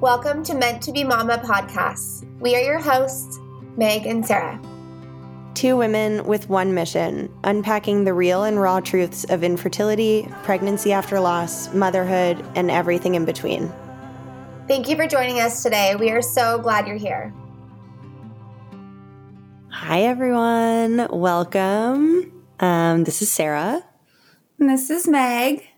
Welcome to Meant to Be Mama podcasts. We are your hosts, Meg and Sarah. Two women with one mission unpacking the real and raw truths of infertility, pregnancy after loss, motherhood, and everything in between. Thank you for joining us today. We are so glad you're here. Hi, everyone. Welcome. Um, this is Sarah. And this is Meg.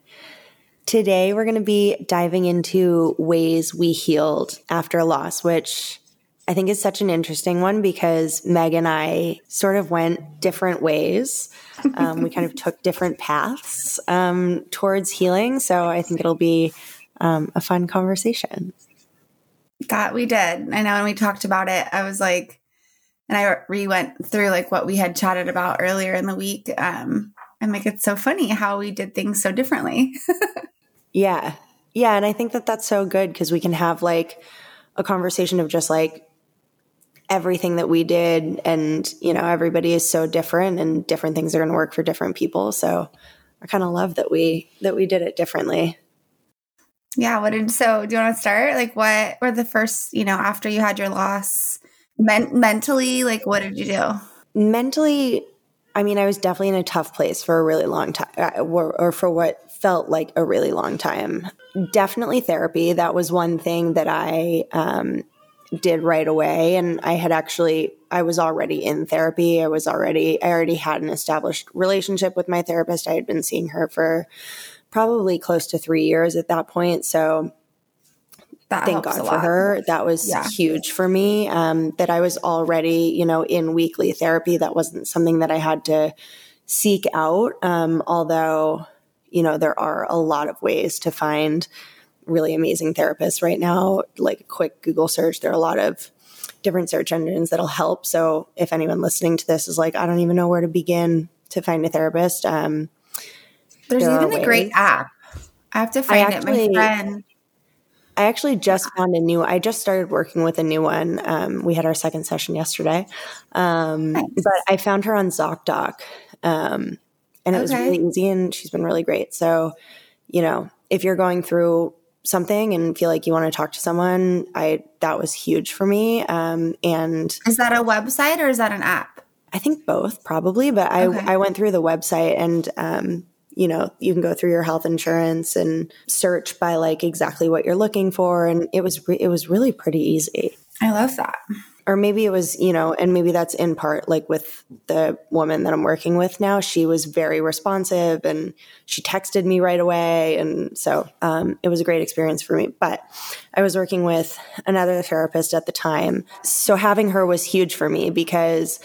Today, we're going to be diving into ways we healed after a loss, which I think is such an interesting one because Meg and I sort of went different ways. Um, we kind of took different paths um, towards healing. So I think it'll be um, a fun conversation. That we did. I know when we talked about it, I was like, and I re went through like what we had chatted about earlier in the week. Um, and like, it's so funny how we did things so differently. yeah. Yeah. And I think that that's so good because we can have like a conversation of just like, everything that we did and you know everybody is so different and different things are going to work for different people so i kind of love that we that we did it differently yeah what did so do you want to start like what were the first you know after you had your loss men- mentally like what did you do mentally i mean i was definitely in a tough place for a really long time uh, or, or for what felt like a really long time definitely therapy that was one thing that i um, did right away. And I had actually, I was already in therapy. I was already, I already had an established relationship with my therapist. I had been seeing her for probably close to three years at that point. So that thank God for her. That was yeah. huge for me. Um, that I was already, you know, in weekly therapy. That wasn't something that I had to seek out. Um, although, you know, there are a lot of ways to find really amazing therapists right now. Like a quick Google search, there are a lot of different search engines that'll help. So if anyone listening to this is like, I don't even know where to begin to find a therapist, um, there's there even a great app. I have to find actually, it. My friend. I actually just found a new. I just started working with a new one. Um, we had our second session yesterday, um, nice. but I found her on ZocDoc, um, and it okay. was really easy, and she's been really great. So, you know, if you're going through something and feel like you want to talk to someone, I that was huge for me. Um, and is that a website or is that an app? I think both probably, but I okay. I went through the website and um, you know you can go through your health insurance and search by like exactly what you're looking for, and it was re- it was really pretty easy. I love that. Or maybe it was you know and maybe that's in part like with the woman that i'm working with now she was very responsive and she texted me right away and so um, it was a great experience for me. But i was working with another therapist at the time. So having her was huge for me because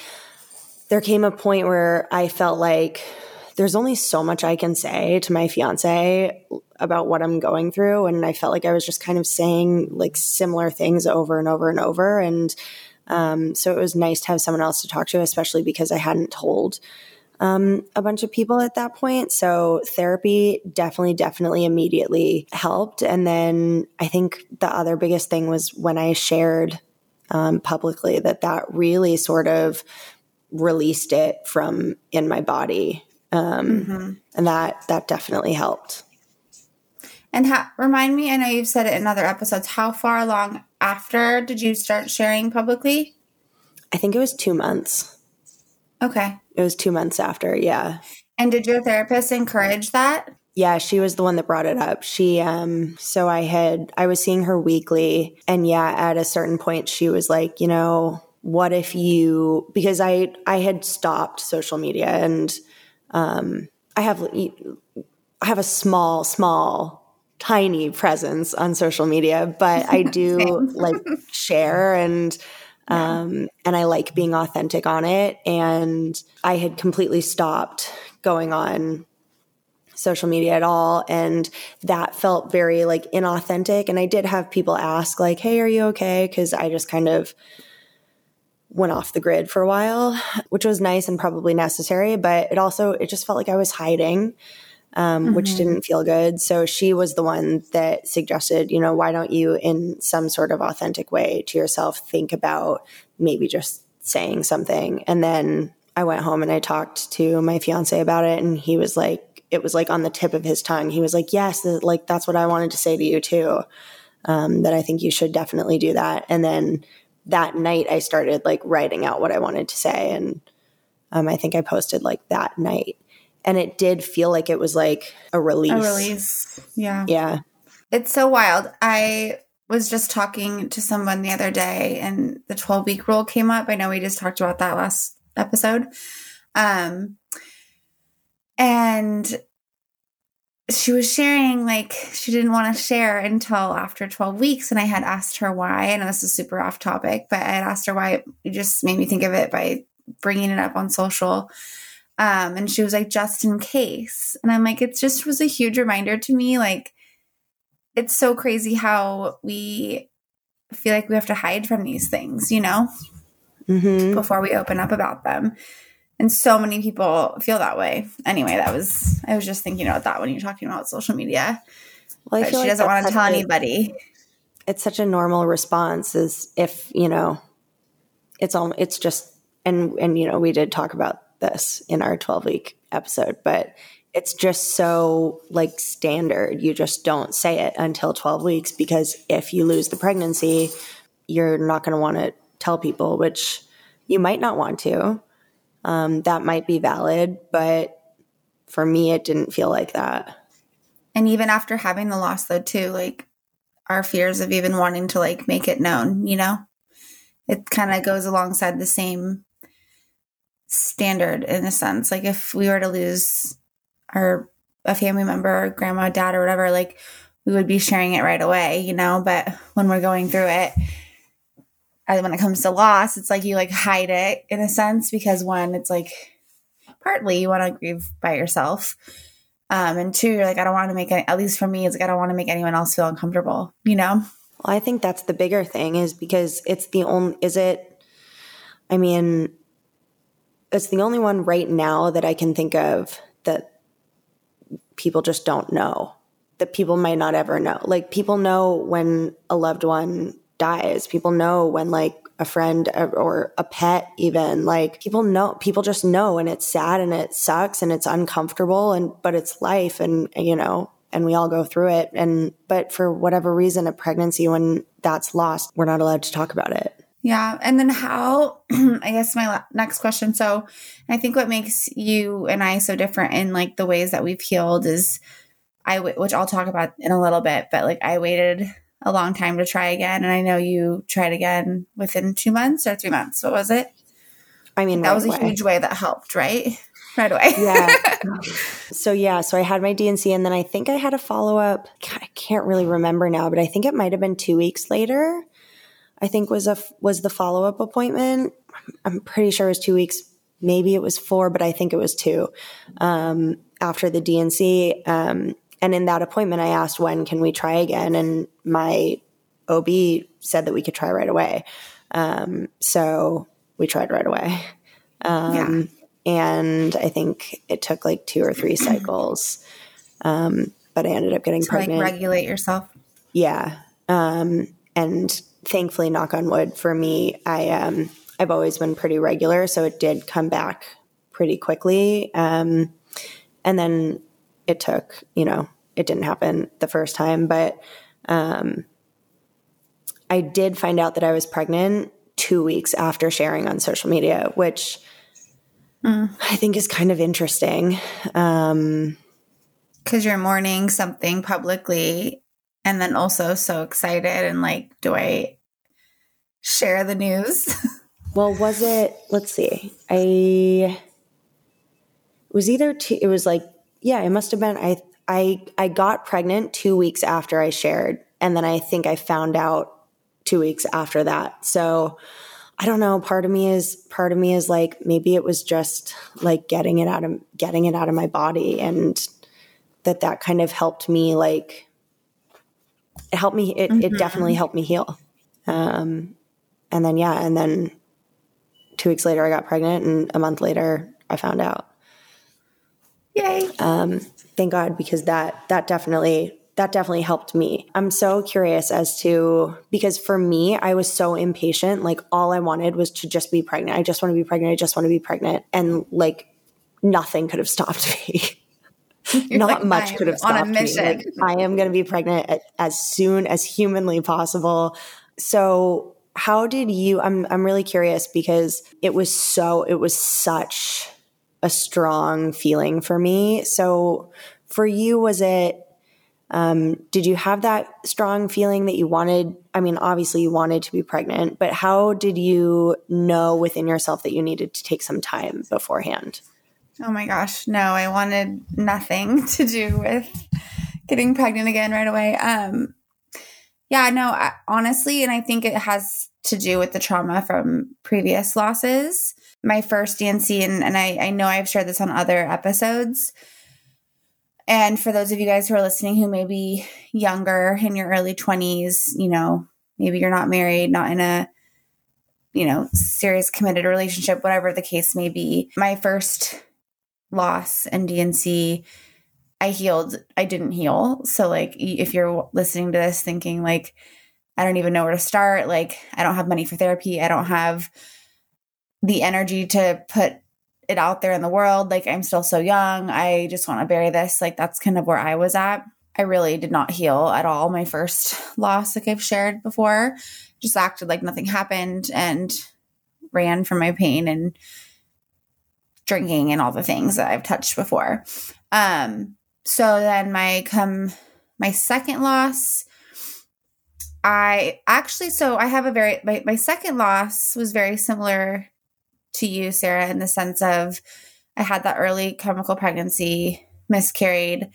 there came a point where i felt like there's only so much i can say to my fiance about what I'm going through. And I felt like I was just kind of saying like similar things over and over and over. And um, so it was nice to have someone else to talk to, especially because I hadn't told um, a bunch of people at that point. So therapy definitely, definitely immediately helped. And then I think the other biggest thing was when I shared um, publicly that that really sort of released it from in my body. Um, mm-hmm. And that, that definitely helped. And ha- remind me, I know you've said it in other episodes, how far along after did you start sharing publicly? I think it was two months. Okay. It was two months after, yeah. And did your therapist encourage that? Yeah, she was the one that brought it up. She um so I had I was seeing her weekly and yeah, at a certain point she was like, you know, what if you because I I had stopped social media and um I have I have a small small tiny presence on social media, but I do like share and um, and I like being authentic on it. And I had completely stopped going on social media at all, and that felt very like inauthentic. And I did have people ask like, "Hey, are you okay?" Because I just kind of went off the grid for a while, which was nice and probably necessary. But it also it just felt like I was hiding um, mm-hmm. which didn't feel good. So she was the one that suggested, you know, why don't you, in some sort of authentic way to yourself, think about maybe just saying something. And then I went home and I talked to my fiance about it, and he was like, it was like on the tip of his tongue. He was like, yes, like that's what I wanted to say to you too. um, that I think you should definitely do that. And then that night, I started like writing out what I wanted to say. And um, I think I posted like that night. And it did feel like it was like a release. A release. Yeah. Yeah. It's so wild. I was just talking to someone the other day and the 12 week rule came up. I know we just talked about that last episode. Um, and she was sharing like she didn't want to share until after 12 weeks and i had asked her why i know this is super off topic but i had asked her why it just made me think of it by bringing it up on social. Um, and she was like just in case. And i'm like it just was a huge reminder to me like it's so crazy how we feel like we have to hide from these things you know? Mm-hmm. before we open up about them and so many people feel that way anyway that was i was just thinking about that when you're talking about social media Well, but she like doesn't want to tell a- anybody It's such a normal response is if, you know, it's all, it's just, and, and, you know, we did talk about this in our 12 week episode, but it's just so like standard. You just don't say it until 12 weeks because if you lose the pregnancy, you're not going to want to tell people, which you might not want to. Um, that might be valid, but for me, it didn't feel like that. and even after having the loss though too like our fears of even wanting to like make it known you know? It kind of goes alongside the same standard in a sense. Like if we were to lose our a family member or grandma dad or whatever like we would be sharing it right away you know? But when we're going through it when it comes to loss it's like you like hide it in a sense because one it's like partly you want to grieve by yourself um, and two, you're like, I don't want to make any, at least for me, it's like, I don't want to make anyone else feel uncomfortable, you know? Well, I think that's the bigger thing is because it's the only, is it, I mean, it's the only one right now that I can think of that people just don't know, that people might not ever know. Like, people know when a loved one dies, people know when, like, a friend uh, or a pet, even like people know, people just know, and it's sad and it sucks and it's uncomfortable, and but it's life, and you know, and we all go through it. And, but for whatever reason, a pregnancy, when that's lost, we're not allowed to talk about it. Yeah. And then how, I guess my la- next question. So I think what makes you and I so different in like the ways that we've healed is I, w- which I'll talk about in a little bit, but like I waited a long time to try again. And I know you tried again within two months or three months. What was it? I mean, That right was a away. huge way that helped, right? Right away. Yeah. so yeah, so I had my D&C and then I think I had a follow up. I can't really remember now, but I think it might have been 2 weeks later. I think was a was the follow up appointment. I'm pretty sure it was 2 weeks. Maybe it was 4, but I think it was 2. Um, after the D&C um, and in that appointment I asked when can we try again and my OB said that we could try right away. Um, so we tried right away. Um, Yeah. and I think it took like two or three cycles. Um, but I ended up getting to like pregnant. regulate yourself. yeah. Um, and thankfully, knock on wood, for me, I um, I've always been pretty regular, so it did come back pretty quickly. Um, and then it took, you know, it didn't happen the first time, but um, I did find out that I was pregnant two weeks after sharing on social media, which I think is kind of interesting. Um, because you're mourning something publicly and then also so excited and like do i share the news Well, was it? Let's see. I it was either two. It was like yeah. It must have been. I I I got pregnant two weeks after I shared, and then I think I found out two weeks after that. So I don't know. Part of me is part of me is like maybe it was just like getting it out of getting it out of my body, and that that kind of helped me like it helped me. It it definitely helped me heal. Um, and then yeah, and then two weeks later I got pregnant, and a month later I found out. Yay um, Thank God, because that that definitely that definitely helped me. I'm so curious as to because for me, I was so impatient. Like all I wanted was to just be pregnant. I just want to be pregnant. I just want to be pregnant, and like nothing could have stopped me. not like, much could have stopped me. Like, I am going to be pregnant as soon as humanly possible. So, how did you? I'm I'm really curious because it was so it was such a strong feeling for me. So, for you, was it? Um, did you have that strong feeling that you wanted? I mean, obviously you wanted to be pregnant, but how did you know within yourself that you needed to take some time beforehand? Oh my gosh, no, I wanted nothing to do with getting pregnant again right away. Um, yeah, no, I, honestly, and I think it has to do with the trauma from previous losses. My first D&C, and, and I, I know I've shared this on other episodes. And for those of you guys who are listening who may be younger in your early 20s, you know, maybe you're not married, not in a, you know, serious committed relationship, whatever the case may be. My first loss and D&C, I healed, I didn't heal. So, like, if you're listening to this thinking, like, I don't even know where to start, like, I don't have money for therapy, I don't have the energy to put it out there in the world, like, I'm still so young, I just want to bury this. Like, that's kind of where I was at. I really did not heal at all. My first loss, like I've shared before, just acted like nothing happened and ran from my pain and drinking and all the things that I've touched before. Um, so then my come my second loss, I actually so I have a very my, my second loss was very similar to you, Sarah, in the sense of I had that early chemical pregnancy, miscarried,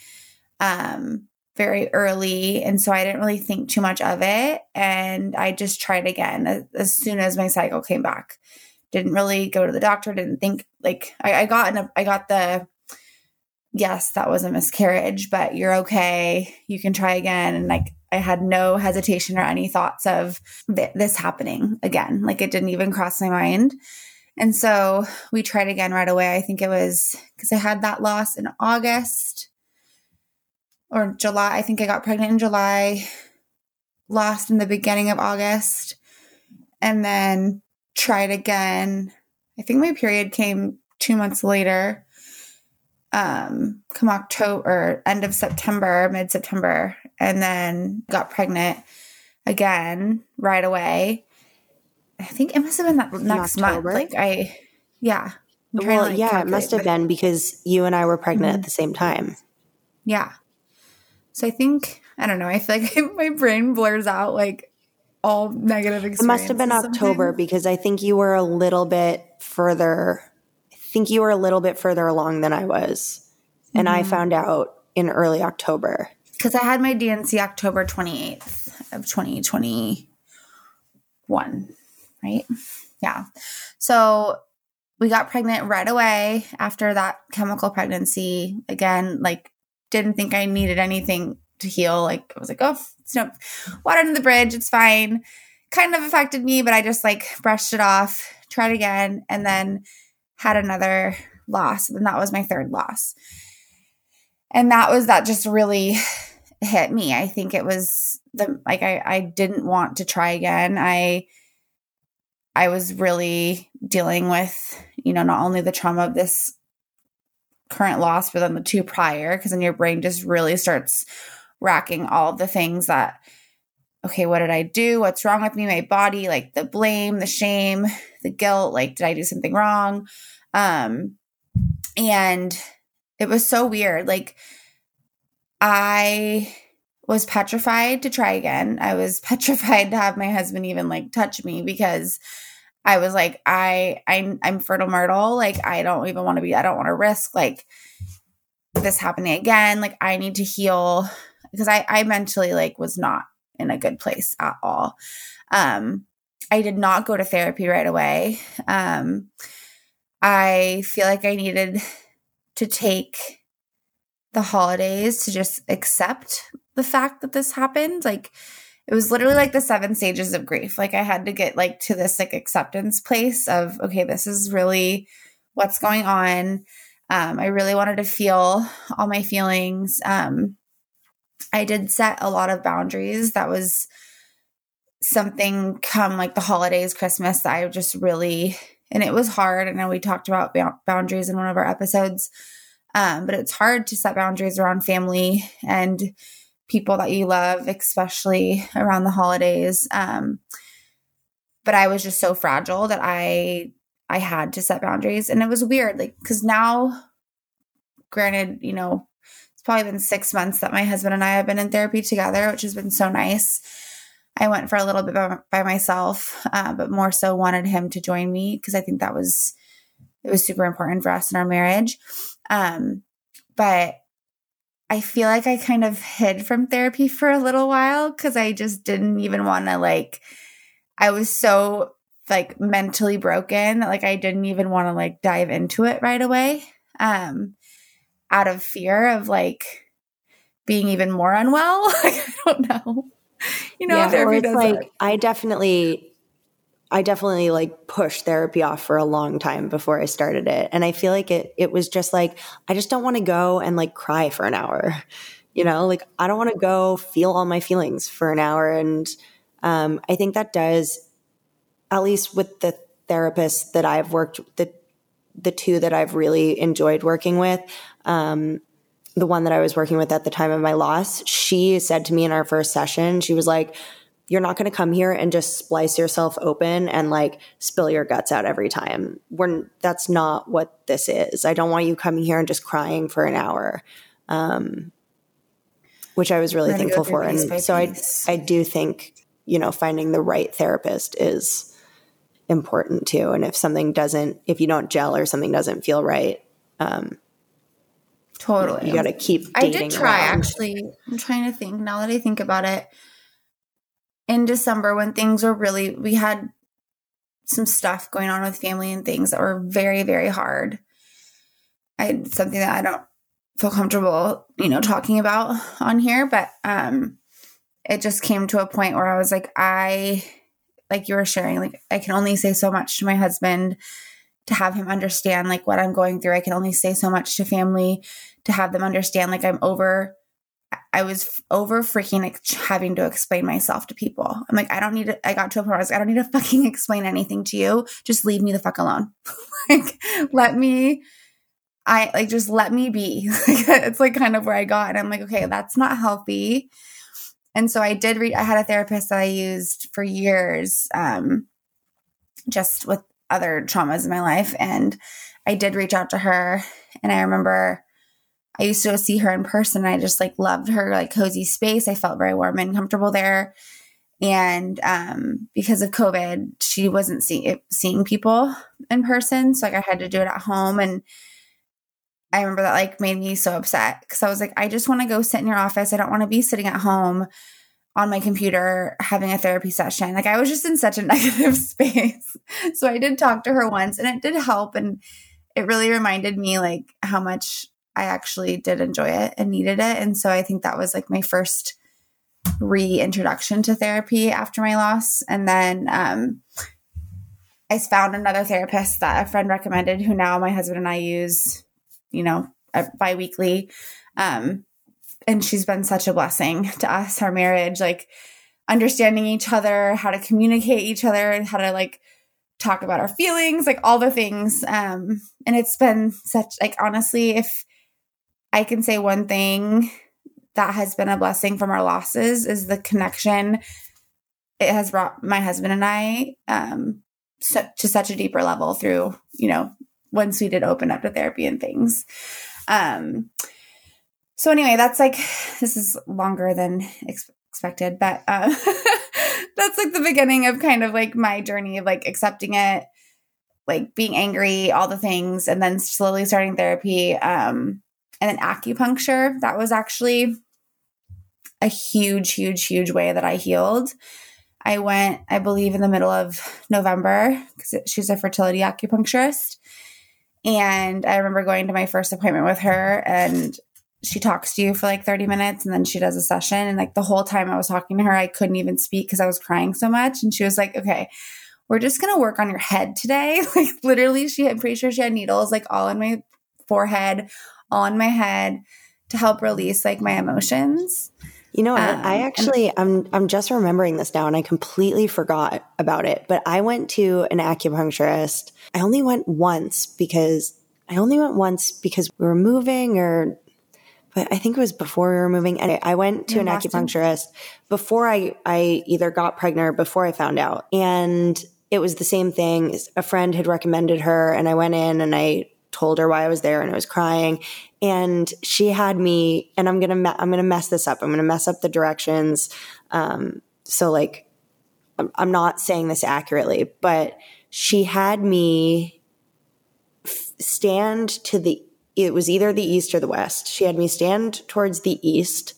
um, very early. And so I didn't really think too much of it. And I just tried again as, as soon as my cycle came back didn't really go to the doctor didn't think like i, I got a, I got the yes that was a miscarriage but you're okay you can try again and like i had no hesitation or any thoughts of th- this happening again like it didn't even cross my mind and so we tried again right away i think it was because i had that loss in august or july i think i got pregnant in july lost in the beginning of august and then tried again. I think my period came two months later, um, come October, or end of September, mid September, and then got pregnant again right away. I think it must have been that next month. Like I, yeah. Well, like yeah, it must have been because you and I were pregnant mm-hmm. at the same time. Yeah. So I think I don't know. I feel like my brain blurs out like all negative experiences. It must have been October because I think you were a little bit further. I think you were a little bit further along than I was. And mm-hmm. I found out in early October. Because I had my D&C October 28th of 2021, right? Yeah. So we got pregnant right away after that chemical pregnancy. Again, like, didn't think I needed anything to heal. Like I was like, oh, it's no water under the bridge. It's fine. Kind of affected me, but I just like brushed it off, tried again, and then had another loss. And that was my third loss. And that was that just really hit me. I think it was the like I, I didn't want to try again. I I was really dealing with, you know, not only the trauma of this current loss, but then the two prior, because then your brain just really starts racking all the things that okay, what did I do? What's wrong with me? My body, like the blame, the shame, the guilt, like did I do something wrong? Um and it was so weird. Like I was petrified to try again. I was petrified to have my husband even like touch me because I was like, I I'm I'm fertile myrtle. Like I don't even want to be, I don't want to risk like this happening again. Like I need to heal because I, I mentally like was not in a good place at all. Um, I did not go to therapy right away. Um, I feel like I needed to take the holidays to just accept the fact that this happened. Like it was literally like the seven stages of grief. Like I had to get like to this like acceptance place of okay, this is really what's going on. Um, I really wanted to feel all my feelings. Um, I did set a lot of boundaries. That was something come like the holidays, Christmas, that I just really, and it was hard. I know we talked about boundaries in one of our episodes. Um, but it's hard to set boundaries around family and people that you love, especially around the holidays. Um, but I was just so fragile that I I had to set boundaries, and it was weird, like because now, granted, you know, it's probably been six months that my husband and I have been in therapy together, which has been so nice. I went for a little bit by, by myself, uh, but more so wanted him to join me because I think that was it was super important for us in our marriage. Um, but I feel like I kind of hid from therapy for a little while because I just didn't even want to like. I was so like mentally broken that like I didn't even want to like dive into it right away. Um, out of fear of like being even more unwell. like, I don't know. You know, yeah, therapy does like that. I definitely I definitely like pushed therapy off for a long time before I started it. And I feel like it it was just like I just don't want to go and like cry for an hour. You know, like I don't want to go feel all my feelings for an hour and um, I think that does at least with the therapists that I've worked the the two that I've really enjoyed working with um, the one that I was working with at the time of my loss, she said to me in our first session, she was like, you're not going to come here and just splice yourself open and like spill your guts out every time. We're that's not what this is. I don't want you coming here and just crying for an hour. Um, which I was really thankful for. And so I I do think, you know, finding the right therapist is important too. And if something doesn't if you don't gel or something doesn't feel right, um, totally. You got to keep I did try around. actually. I'm trying to think now that I think about it in December when things were really, we had some stuff going on with family and things that were very, very hard. I something that I don't feel comfortable, you know, talking about on here, but um it just came to a point where I was like, I like you were sharing, like I can only say so much to my husband to have him understand like what I'm going through. I can only say so much to family to have them understand like I'm over I was over freaking like having to explain myself to people. I'm like, I don't need to, I got to a point where I was like, I don't need to fucking explain anything to you. Just leave me the fuck alone. like, let me, I like, just let me be. it's like kind of where I got. And I'm like, okay, that's not healthy. And so I did read, I had a therapist that I used for years, um, just with other traumas in my life. And I did reach out to her. And I remember, I used to go see her in person. I just like loved her like cozy space. I felt very warm and comfortable there. And um, because of COVID, she wasn't see- seeing people in person. So like I had to do it at home. And I remember that like made me so upset because I was like, I just want to go sit in your office. I don't want to be sitting at home on my computer having a therapy session. Like I was just in such a negative space. so I did talk to her once and it did help. And it really reminded me like how much I actually did enjoy it and needed it. And so I think that was like my first reintroduction to therapy after my loss. And then um, I found another therapist that a friend recommended who now my husband and I use, you know, bi weekly. Um, and she's been such a blessing to us, our marriage, like understanding each other, how to communicate each other, and how to like talk about our feelings, like all the things. Um, and it's been such like honestly, if I can say one thing that has been a blessing from our losses is the connection it has brought my husband and I um, so, to such a deeper level through, you know, once we did open up to therapy and things. Um, so anyway, that's like this is longer than ex- expected, but uh, that's like the beginning of kind of like my journey of like accepting it, like being angry, all the things, and then slowly starting therapy. Um, and then acupuncture. That was actually a huge, huge, huge way that I healed. I went, I believe, in the middle of November because she's a fertility acupuncturist. And I remember going to my first appointment with her, and she talks to you for like 30 minutes and then she does a session. And like the whole time I was talking to her, I couldn't even speak because I was crying so much. And she was like, okay, we're just going to work on your head today. like literally, she, I'm pretty sure she had needles like all in my forehead, on my head to help release like my emotions. You know, um, I actually I'm I'm just remembering this now and I completely forgot about it. But I went to an acupuncturist. I only went once because I only went once because we were moving or but I think it was before we were moving. Anyway, I went to an acupuncturist before I, I either got pregnant or before I found out. And it was the same thing. A friend had recommended her and I went in and I told her why I was there and I was crying. And she had me, and I'm going to, I'm to mess this up. I'm to mess up the directions. Um, so like, I'm, I'm not saying this accurately, but she had me f- stand to the it was either the east or the west. She had me stand towards the east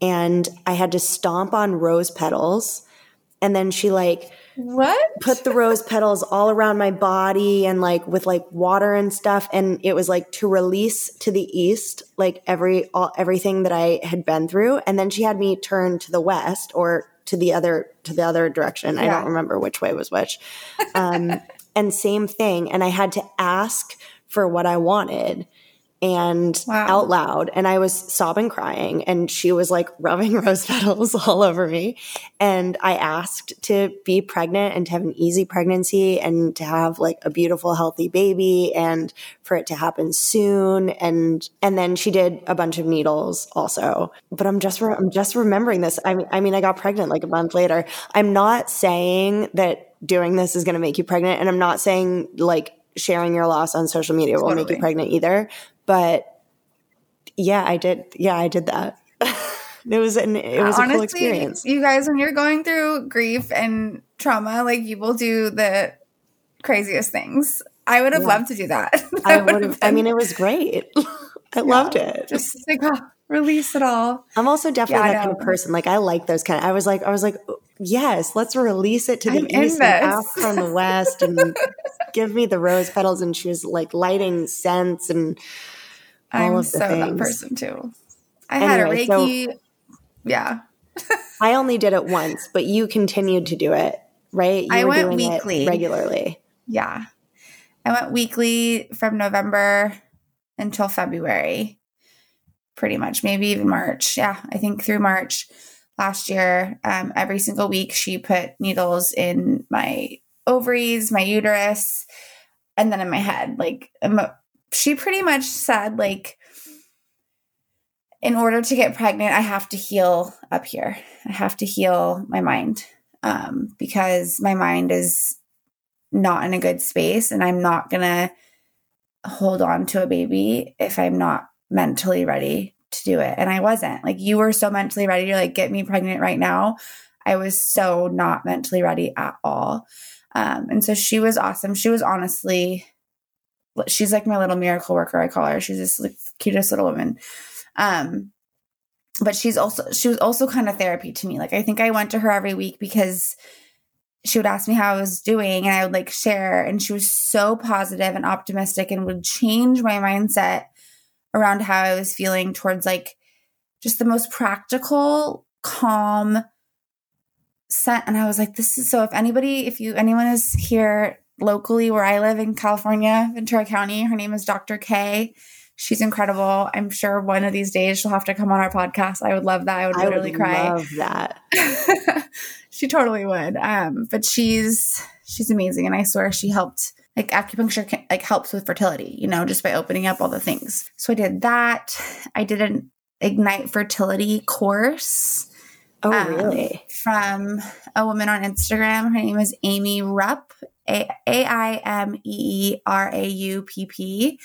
and I had to stomp on rose petals. And then she like What? put the rose petals all around my body and like with like water and stuff. And it was like to release to the east, like every, all, everything that I had been through. And then she had me turn to the west or to the other, to the other direction. I don't remember which way was which. Um, and same thing. And I had to ask for what I wanted and Wow. out loud and i was sobbing crying and she was like rubbing rose petals all over me. And i asked to be pregnant and to have an easy pregnancy and to have like a beautiful healthy baby and for it to happen soon. And and then she did a bunch of needles also. But i'm just re- i'm just remembering this. I mean i mean i got pregnant like a month later. I'm not saying that doing this is going to make you pregnant and i'm not saying like sharing your loss on social media will make you pregnant either but yeah i did yeah i did that it was an it was a cool experience You guys, when you're going through grief and trauma, like you will do the craziest things. I would have Yeah. loved to do that. i would have i mean it was great i loved it just like oh, release it all. i'm also definitely Yeah, that kind of person like i like those kind of i was like i was like yes let's release it to the I'm east and ask from the west and give me the rose petals and she was like lighting scents and I'm so that things. person too. I had a Anyway, so- Reiki. yeah. i only did it once but you continued to do it right you I went weekly. regularly Yeah. I went weekly from November until February, pretty much, maybe even March. Yeah, I think through March last year. Um, every single week, she put needles in my ovaries, my uterus, and then in my head. Like, emo- she pretty much said, like, in order to get pregnant, I have to heal up here. I have to heal my mind um, because my mind is not in a good space and I'm not to hold on to a baby if I'm not mentally ready to do it. And I wasn't. Like you were so mentally ready to like get me pregnant right now. I was so not mentally ready at all. Um, and so she was awesome. She was honestly, she's like my little miracle worker. I call her. She's this like cutest little woman. Um, but she's also she was also kind of therapy to me. Like I think I went to her every week because she would ask me how I was doing and I would like share and she was so positive and optimistic and would change my mindset around how I was feeling towards like just the most practical, calm set and I was like this is so if anybody if you anyone is here locally where I live in California, Ventura County, her name is Dr. K. She's incredible. I'm sure one of these days she'll have to come on our podcast. I would love that. I would i literally would cry love that she totally would. Um, but she's she's amazing, and I swear she helped. Like acupuncture, can, like helps with fertility, you know, just by opening up all the things. So I did that. I did an ignite fertility course oh um, really from a woman on Instagram. Her name is Aimee Raupp, A I M E E R A U P P.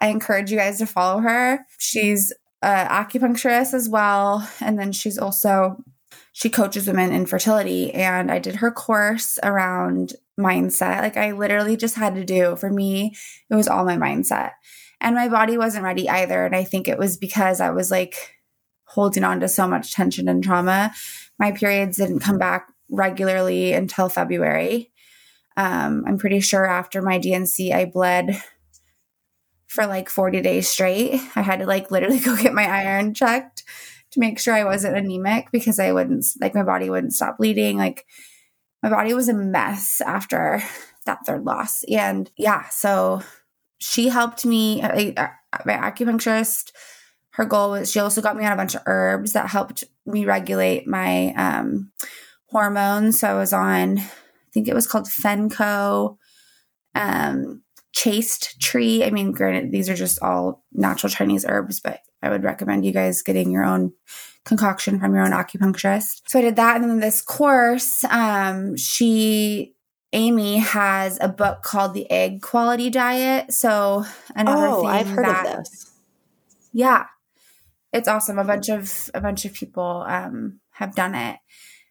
I encourage you guys to follow her. She's an acupuncturist as well, and then she's also she coaches women in fertility. And I did her course around mindset. Like I literally just had to do for me, it was all my mindset. And my body wasn't ready either. And I think it was because I was like holding on to so much tension and trauma. My periods didn't come back regularly until February. Um, I'm pretty sure after my D&C, I bled for like 40 days straight. I had to like literally go get my iron checked to make sure I wasn't anemic because I wouldn't, like, my body wouldn't stop bleeding. Like, my body was a mess after that third loss. And yeah, so she helped me. I, I, my acupuncturist, her goal was she also got me on a bunch of herbs that helped me regulate my um, hormones. So I was on, think it was called Fenco. Um, chaste tree. I mean, granted, these are just all natural Chinese herbs, but I would recommend you guys getting your own concoction from your own acupuncturist. So I did that. And then this course, um, she, Aimee has a book called The Egg Quality Diet. So another oh, thing I've heard that, of this. Yeah. It's awesome. A bunch of a bunch of people um have done it.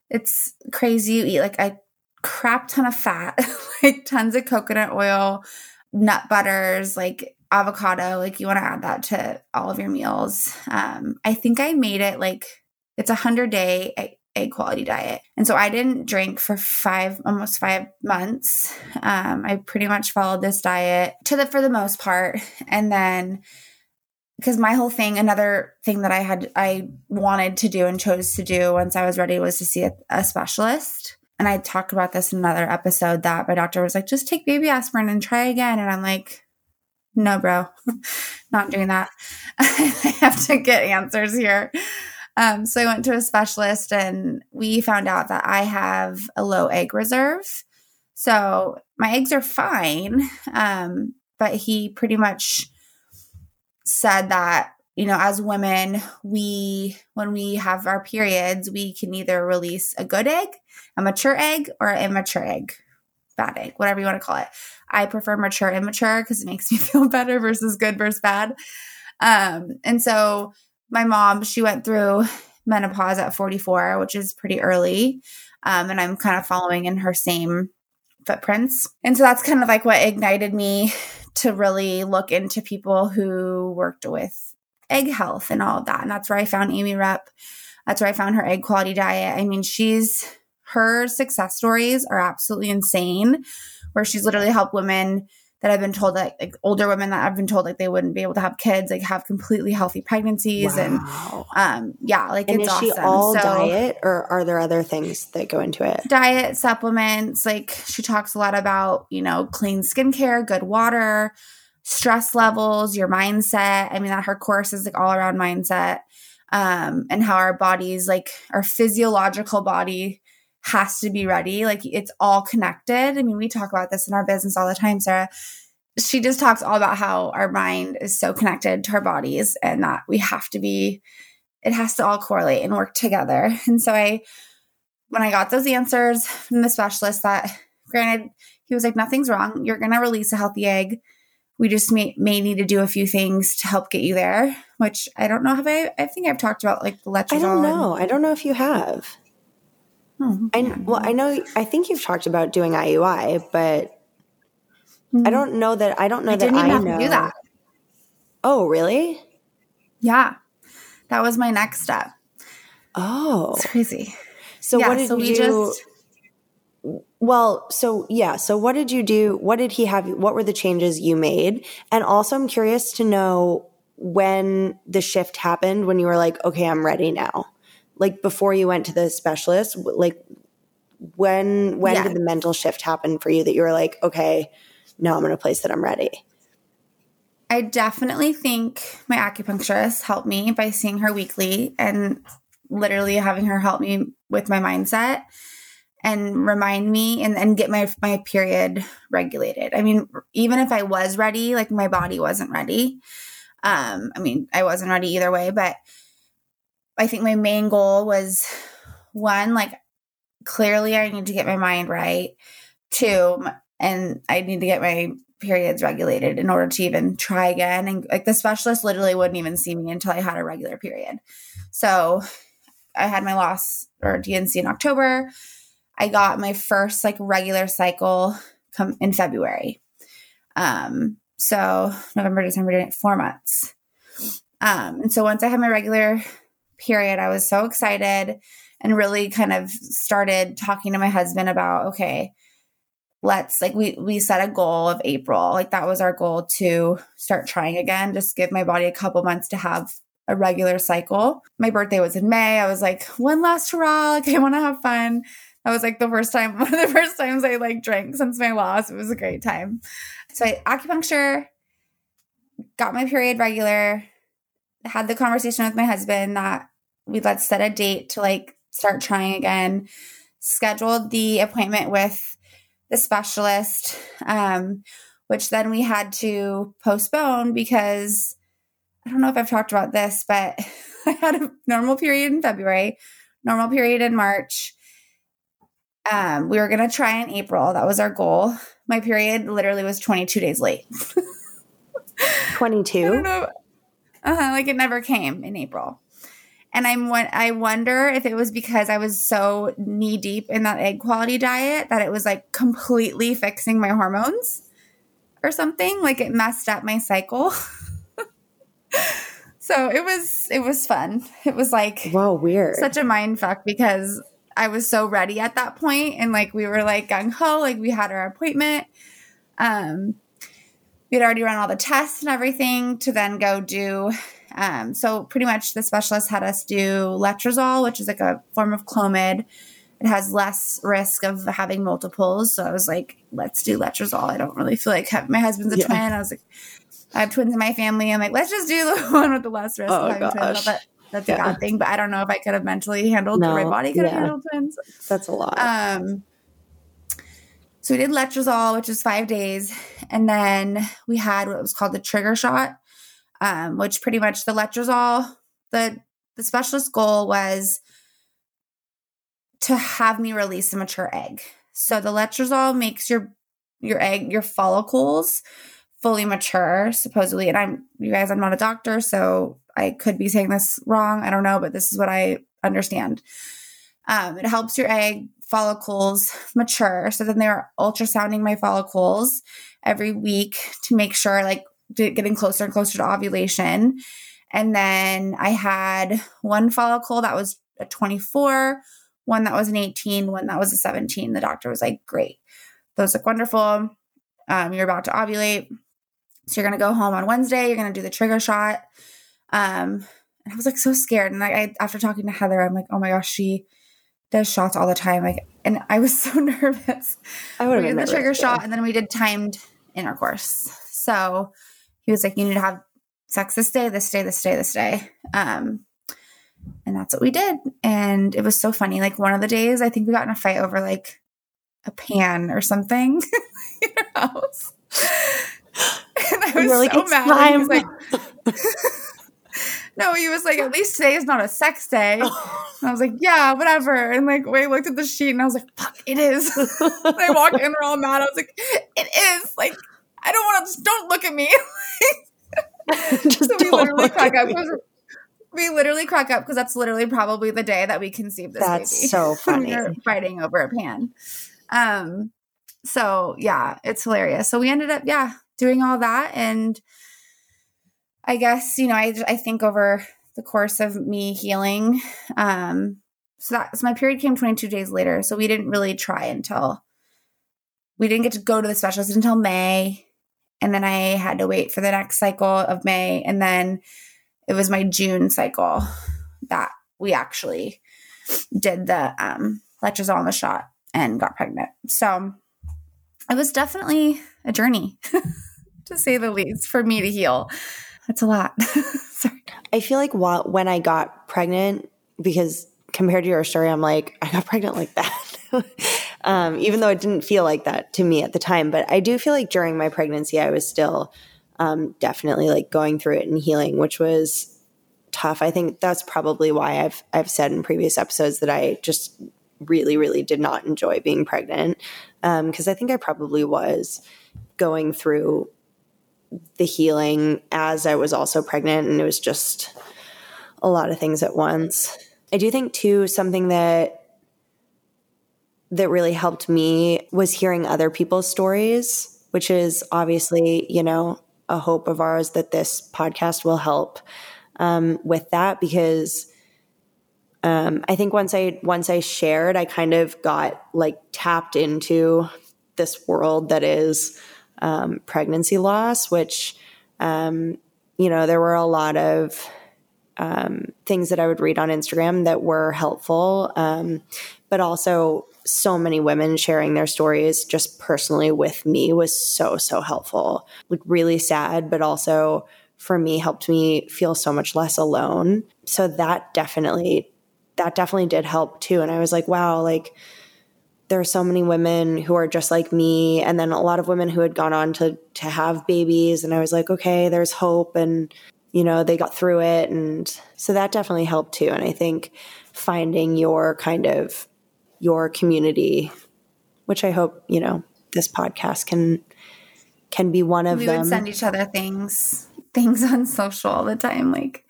It's crazy. You eat like a crap ton of fat, like tons of coconut oil, nut butters, like avocado. Like you want to add that to all of your meals. Um, I think I made it like it's a hundred day egg, quality diet, and so I didn't drink for five, almost five months. Um, I pretty much followed this diet to the for the most part, and then because my whole thing another thing that i had i wanted to do and chose to do once i was ready was to see a, a, specialist and i talked about this in another episode that my doctor was like just take baby aspirin and try again. And i'm like no bro not doing that. I have to get answers here. Um, so i went to a specialist and we found out that i have a low egg reserve. So my eggs are fine um, but he pretty much said that you know as women we when we have our periods we can either release a good egg a mature egg or an immature egg bad egg whatever you want to call it i prefer mature immature because it makes me feel better versus good versus bad um and so my mom she went through menopause at 44 which is pretty early um and i'm kind of following in her same footprints and so that's kind of like what ignited me to really look into people who worked with egg health and all of that. And that's where I found Aimee Raupp. That's where I found her egg quality diet. I mean, she's her success stories are absolutely insane, where she's literally helped women that I've been told that like older women that I've been told like they wouldn't be able to have kids, like have completely healthy pregnancies wow. and um yeah, like and it's is awesome. she all so, diet or are there other things that go into it? Diet, supplements, like she talks a lot about, you know, clean skincare, good water, stress levels, your mindset. I mean, that her course is like all around mindset. Um, and how our bodies, like our physiological body, has to be ready. Like it's all connected. I mean, we talk about this in our business all the time, Sarah. She just talks all about how our mind is so connected to our bodies and that we have to be, it has to all correlate and work together. And so I, when I got those answers from the specialist, that granted, he was like, nothing's wrong. You're going to release a healthy egg. We just may, may need to do a few things to help get you there, which I don't know. Have I, I think I've talked about like the letrozole. I don't know. I don't know if you have. Oh, I well, I know. I think you've talked about doing IUI, but mm-hmm. I don't know that. I don't know I that I know. do that. Oh, really? Yeah, that was my next step. Oh, it's crazy. So yeah, what did so you? we just well, so yeah, so what did you do? What did he have? What were the changes you made? And also, I'm curious to know when the shift happened. When you were like, okay, I'm ready now like before you went to the specialist like when when yeah. did the mental shift happen for you that you were like okay now i'm in a place that i'm ready i definitely think my acupuncturist helped me by seeing her weekly and literally having her help me with my mindset and remind me and, and get my my period regulated. I mean even if i was ready like my body wasn't ready. Um i mean i wasn't ready either way but I think my main goal was one, like clearly I need to get my mind right. Two, and I need to get my periods regulated in order to even try again. And like the specialist literally wouldn't even see me until I had a regular period. So I had my loss or D&C in October. I got my first like regular cycle come in February. Um, so November, December, four months. Um, and so once I had my regular period, I was so excited and really kind of started talking to my husband about, okay, let's like we we set a goal of April. Like that was our goal to start trying again, just give my body a couple months to have a regular cycle. My birthday was in May. I was like, one last hurrah, like I want to have fun. That was like the first time, one of the first times I like drank since my loss. It was a great time. So I acupuncture, got my period regular, had the conversation with my husband that we let's set a date to like start trying again. Scheduled the appointment with the specialist, um, which then we had to postpone because I don't know if I've talked about this, but I had a normal period in February, normal period in March. Um, we were going to try in April. That was our goal. My period literally was 22 days late. 22? Uh-huh, like it never came in April. And I'm I wonder if it was because I was so knee deep in that egg quality diet that it was like completely fixing my hormones or something. Like it messed up my cycle. so it was it was fun. It was like wow, weird. Such a mind fuck because I was so ready at that point and like we were like gung ho, like we had our appointment. Um we had already run all the tests and everything to then go do um, so pretty much the specialist had us do letrozole, which is like a form of Clomid. It has less risk of having multiples. So I was like, let's do letrozole. I don't really feel like my husband's a yeah. twin. I was like, I have twins in my family. I'm like, let's just do the one with the less risk oh, of having gosh. twins. That, that's yeah. a bad thing, but I don't know if I could have mentally handled no, my body could have handled twins. That's a lot. Um, so we did letrozole, which is five days, and then we had what was called the trigger shot, um, which pretty much the letrozole, the the specialist goal was to have me release a mature egg. So the letrozole makes your your egg your follicles fully mature supposedly. And i'm you guys i'm not a doctor so i could be saying this wrong. I don't know but this is what i understand. Um, it helps your egg follicles mature. So then they're ultrasounding my follicles every week to make sure like getting closer and closer to ovulation. And then I had one follicle that was a 24, one that was an 18, one that was a 17. The doctor was like, great. Those look wonderful. Um, you're about to ovulate. So you're going to go home on Wednesday. You're going to do the trigger shot. Um, and I was like so scared. And like, I, after talking to Heather, I'm like, oh my gosh, she does shots all the time. Like, and I was so nervous. I would have been the trigger too. shot, and then we did timed intercourse. So he was like, you need to have sex this day, this day, this day, this day. Um, and that's what we did. And it was so funny. Like one of the days, I think we got in a fight over like a pan or something in our house. And I was like, so mad. Time. He was like, no, he was like, at least today is not a sex day. And I was like, yeah, whatever. And like, we looked at the sheet and I was like, fuck, it is. I walked in, we're all mad. I was like, it is. Like, I don't want to, don't look at me. so we literally crack up. We literally crack up because that's literally probably the day that we conceived this that's baby. so funny. we fighting over a pan. Um, so yeah, it's hilarious. So we ended up, yeah, doing all that. And I guess, you know, I, I think over the course of me healing, um, so that so my period came 22 days later. So we didn't really try until we didn't get to go to the specialist until May. And then I had to wait for the next cycle of May. And then it was my June cycle that we actually did the um, letrozole on the shot and got pregnant. So it was definitely a journey, to say the least, for me to heal. That's a lot. I feel like while, when I got pregnant, because compared to your story, I'm like, I got pregnant like that. um, even though it didn't feel like that to me at the time. But I do feel like during my pregnancy, I was still um, definitely like going through it and healing, which was tough. I think that's probably why I've I've said in previous episodes that I just really really did not enjoy being pregnant because um, I think I probably was going through the healing as I was also pregnant, and it was just a lot of things at once. I do think too something that that really helped me was hearing other people's stories, which is obviously, you know, a hope of ours that this podcast will help um, with that because um, I think once I once I shared, I kind of got like tapped into this world that is um, pregnancy loss, which um, you know there were a lot of um, things that I would read on Instagram that were helpful, um, but also so many women sharing their stories just personally with me was so, so helpful. Like, really sad, but also for me helped me feel so much less alone. So that definitely, that definitely did help too. And I was like, wow, like, there are so many women who are just like me and then a lot of women who had gone on to to have babies and I was like, okay, there's hope and you know, they got through it and so that definitely helped too and I think finding your kind of your community which I hope, you know, this podcast can can be one of we them. We would send each other things things on social all the time like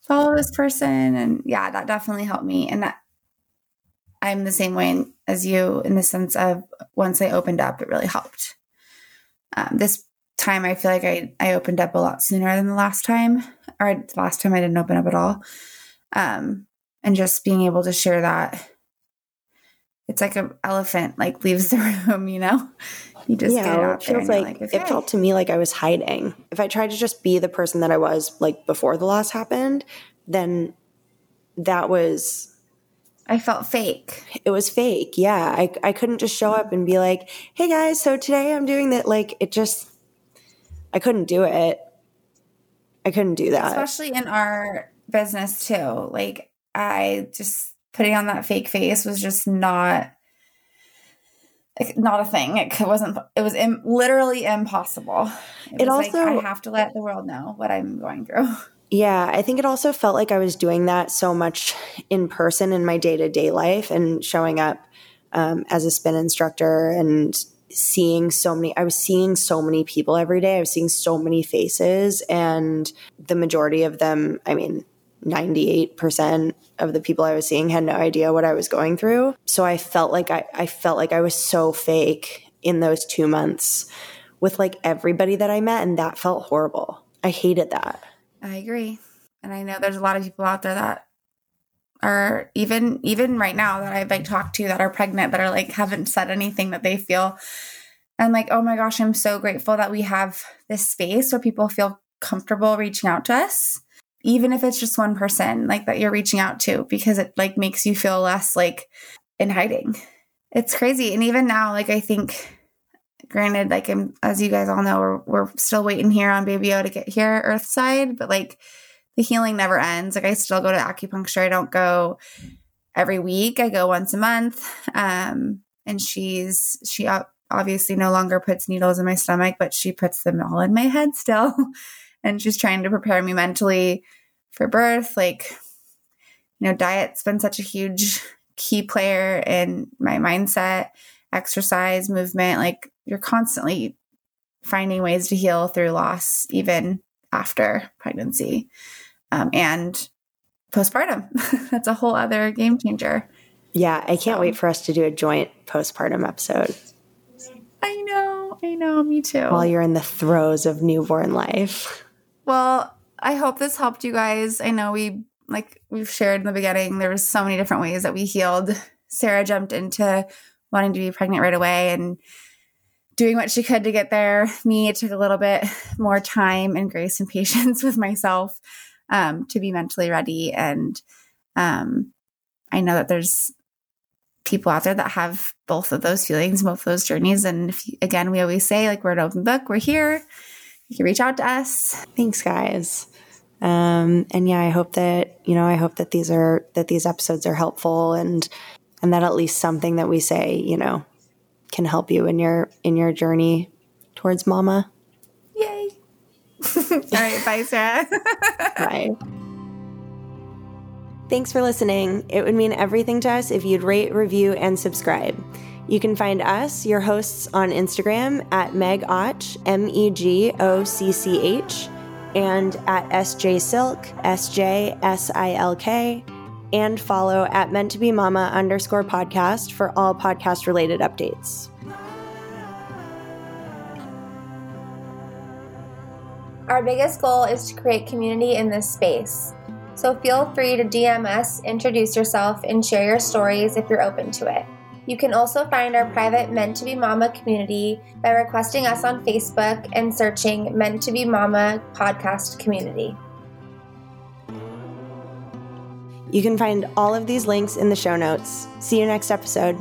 follow this person and yeah, that definitely helped me and that I'm the same way as you in the sense of once I opened up, it really helped. Um, this time, I feel like I, I opened up a lot sooner than the last time, or the last time I didn't open up at all. Um, and just being able to share that, it's like an elephant like leaves the room, you know. You just yeah, get out it feels like, like okay. it felt to me like I was hiding. If I tried to just be the person that I was like before the loss happened, then that was I felt fake. It was fake. Yeah. I, I couldn't just show up and be like, hey guys, so today I'm doing that. Like, it just, I couldn't do it. I couldn't do that. Especially in our business, too. Like, I just putting on that fake face was just not. Not a thing. It wasn't. It was Im- literally impossible. It, it also. Like, I have to let the world know what I'm going through. Yeah, I think it also felt like I was doing that so much in person in my day to day life and showing up um, as a spin instructor and seeing so many, I was seeing so many people every day. I was seeing so many faces, and the majority of them, I mean, 98% of the people I was seeing had no idea what I was going through. So I felt like I, I felt like I was so fake in those two months with like everybody that I met, and that felt horrible. I hated that. I agree. And I know there's a lot of people out there that are even even right now that I've like talked to that are pregnant that are like haven't said anything that they feel. And like, oh my gosh, I'm so grateful that we have this space where people feel comfortable reaching out to us. Even if it's just one person like that you're reaching out to because it like makes you feel less like in hiding. It's crazy. And even now, like I think granted, like I'm, as you guys all know, we're, we're still waiting here on Baby O to get here Earthside, but like the healing never ends. Like I still go to acupuncture. I don't go every week. I go once a month. Um, and she's, she obviously no longer puts needles in my stomach, but she puts them all in my head still. and she's trying to prepare me mentally for birth. Like, you know, diet's been such a huge key player in my mindset, exercise, movement. Like, you're constantly finding ways to heal through loss, even after pregnancy um, and postpartum. That's a whole other game changer. Yeah, I can't wait for us to do a joint postpartum episode. I know, I know, me too. While you're in the throes of newborn life. Well, I hope this helped you guys. I know we like we've shared in the beginning, there was so many different ways that we healed. Sarah jumped into wanting to be pregnant right away and doing what she could to get there. Me, it took a little bit more time and grace and patience with myself um, to be mentally ready. And um, I know that there's people out there that have both of those feelings, both of those journeys. And if, again, we always say, like, we're an open book, we're here. You can reach out to us. Thanks, guys. Um, and yeah, I hope that, you know, I hope that these are, that these episodes are helpful and, and that at least something that we say, you know, can help you in your in your journey towards mama. Yay. All right, bye Sarah. bye. Thanks for listening. It would mean everything to us if you'd rate, review, and subscribe. You can find us, your hosts, on Instagram at Meg Och, M E G O C C H, and at SJ Silk, S J S I L K and follow at meant to be mama underscore podcast for all podcast related updates. Our biggest goal is to create community in this space. So feel free to DM us, introduce yourself, and share your stories if you're open to it. You can also find our private Meant to Be Mama community by requesting us on Facebook and searching Meant to Be Mama podcast community. You can find all of these links in the show notes. See you next episode.